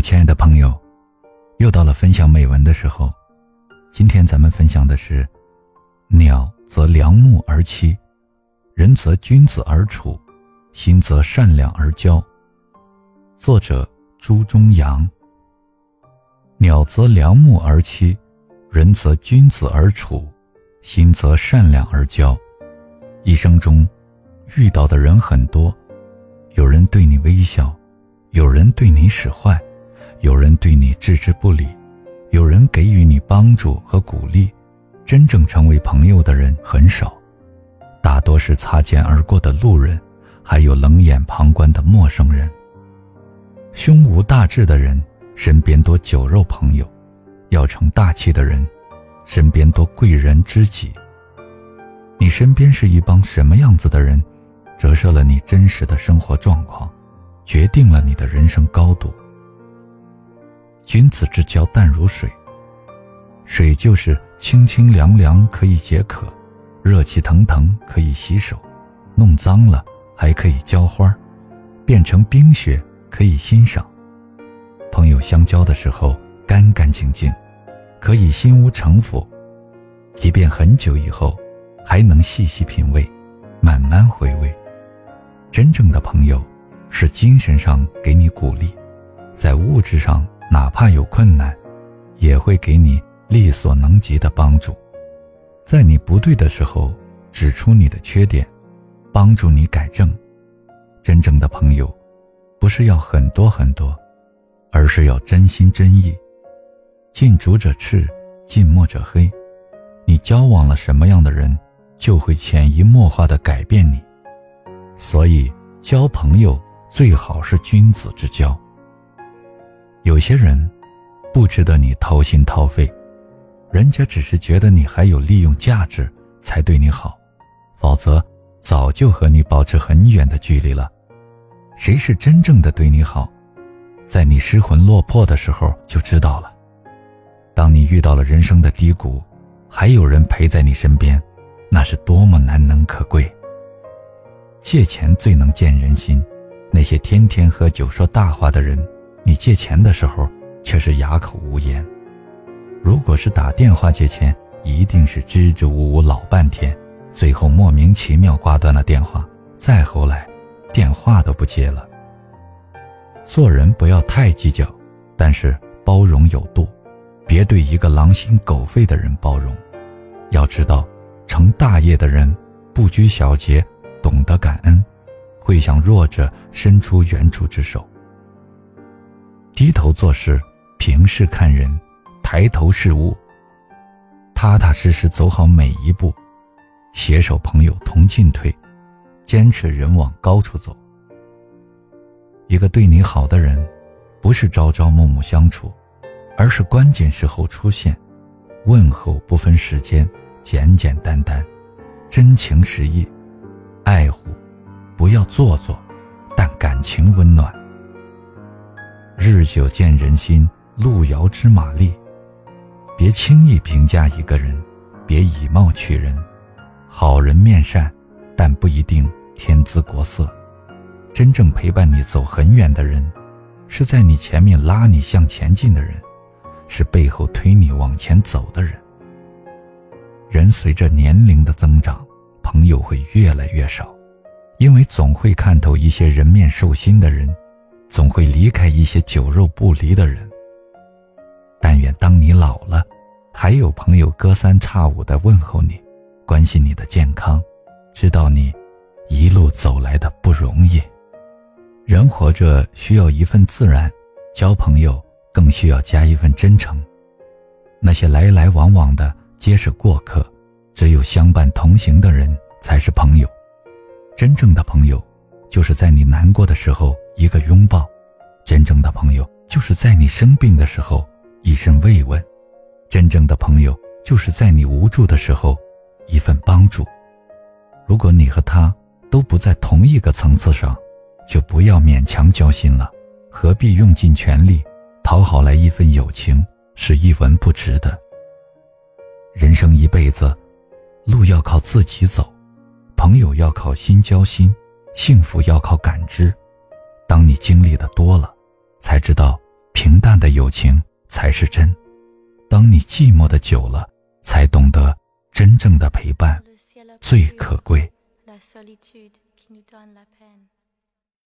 亲爱的朋友，又到了分享美文的时候。今天咱们分享的是：鸟则良木而栖，人则君子而处，心则善良而交。作者朱中阳。鸟则良木而栖，人则君子而处，心则善良而交。一生中，遇到的人很多，有人对你微笑，有人对你使坏。有人对你置之不理，有人给予你帮助和鼓励，真正成为朋友的人很少，大多是擦肩而过的路人，还有冷眼旁观的陌生人。胸无大志的人，身边多酒肉朋友；要成大器的人，身边多贵人知己。你身边是一帮什么样子的人，折射了你真实的生活状况，决定了你的人生高度。君子之交淡如水，水就是清清凉凉可以解渴，热气腾腾可以洗手，弄脏了还可以浇花，变成冰雪可以欣赏。朋友相交的时候干干净净，可以心无城府，即便很久以后，还能细细品味，慢慢回味。真正的朋友，是精神上给你鼓励，在物质上。哪怕有困难，也会给你力所能及的帮助，在你不对的时候指出你的缺点，帮助你改正。真正的朋友，不是要很多很多，而是要真心真意。近朱者赤，近墨者黑。你交往了什么样的人，就会潜移默化的改变你。所以，交朋友最好是君子之交。有些人不值得你掏心掏肺，人家只是觉得你还有利用价值才对你好，否则早就和你保持很远的距离了。谁是真正的对你好，在你失魂落魄的时候就知道了。当你遇到了人生的低谷，还有人陪在你身边，那是多么难能可贵。借钱最能见人心，那些天天喝酒说大话的人。你借钱的时候却是哑口无言，如果是打电话借钱，一定是支支吾吾老半天，最后莫名其妙挂断了电话，再后来，电话都不接了。做人不要太计较，但是包容有度，别对一个狼心狗肺的人包容。要知道，成大业的人不拘小节，懂得感恩，会向弱者伸出援助之手。低头做事，平视看人，抬头是物，踏踏实实走好每一步，携手朋友同进退，坚持人往高处走。一个对你好的人，不是朝朝暮暮相处，而是关键时候出现，问候不分时间，简简单单，真情实意，爱护，不要做作，但感情温暖。日久见人心，路遥知马力。别轻易评价一个人，别以貌取人。好人面善，但不一定天姿国色。真正陪伴你走很远的人，是在你前面拉你向前进的人，是背后推你往前走的人。人随着年龄的增长，朋友会越来越少，因为总会看透一些人面兽心的人。总会离开一些酒肉不离的人。但愿当你老了，还有朋友隔三差五的问候你，关心你的健康，知道你一路走来的不容易。人活着需要一份自然，交朋友更需要加一份真诚。那些来来往往的皆是过客，只有相伴同行的人才是朋友。真正的朋友，就是在你难过的时候。一个拥抱，真正的朋友就是在你生病的时候一声慰问；真正的朋友就是在你无助的时候一份帮助。如果你和他都不在同一个层次上，就不要勉强交心了。何必用尽全力讨好来一份友情，是一文不值的。人生一辈子，路要靠自己走，朋友要靠心交心，幸福要靠感知。当你经历的多了，才知道平淡的友情才是真。当你寂寞的久了，才懂得真正的陪伴最可贵。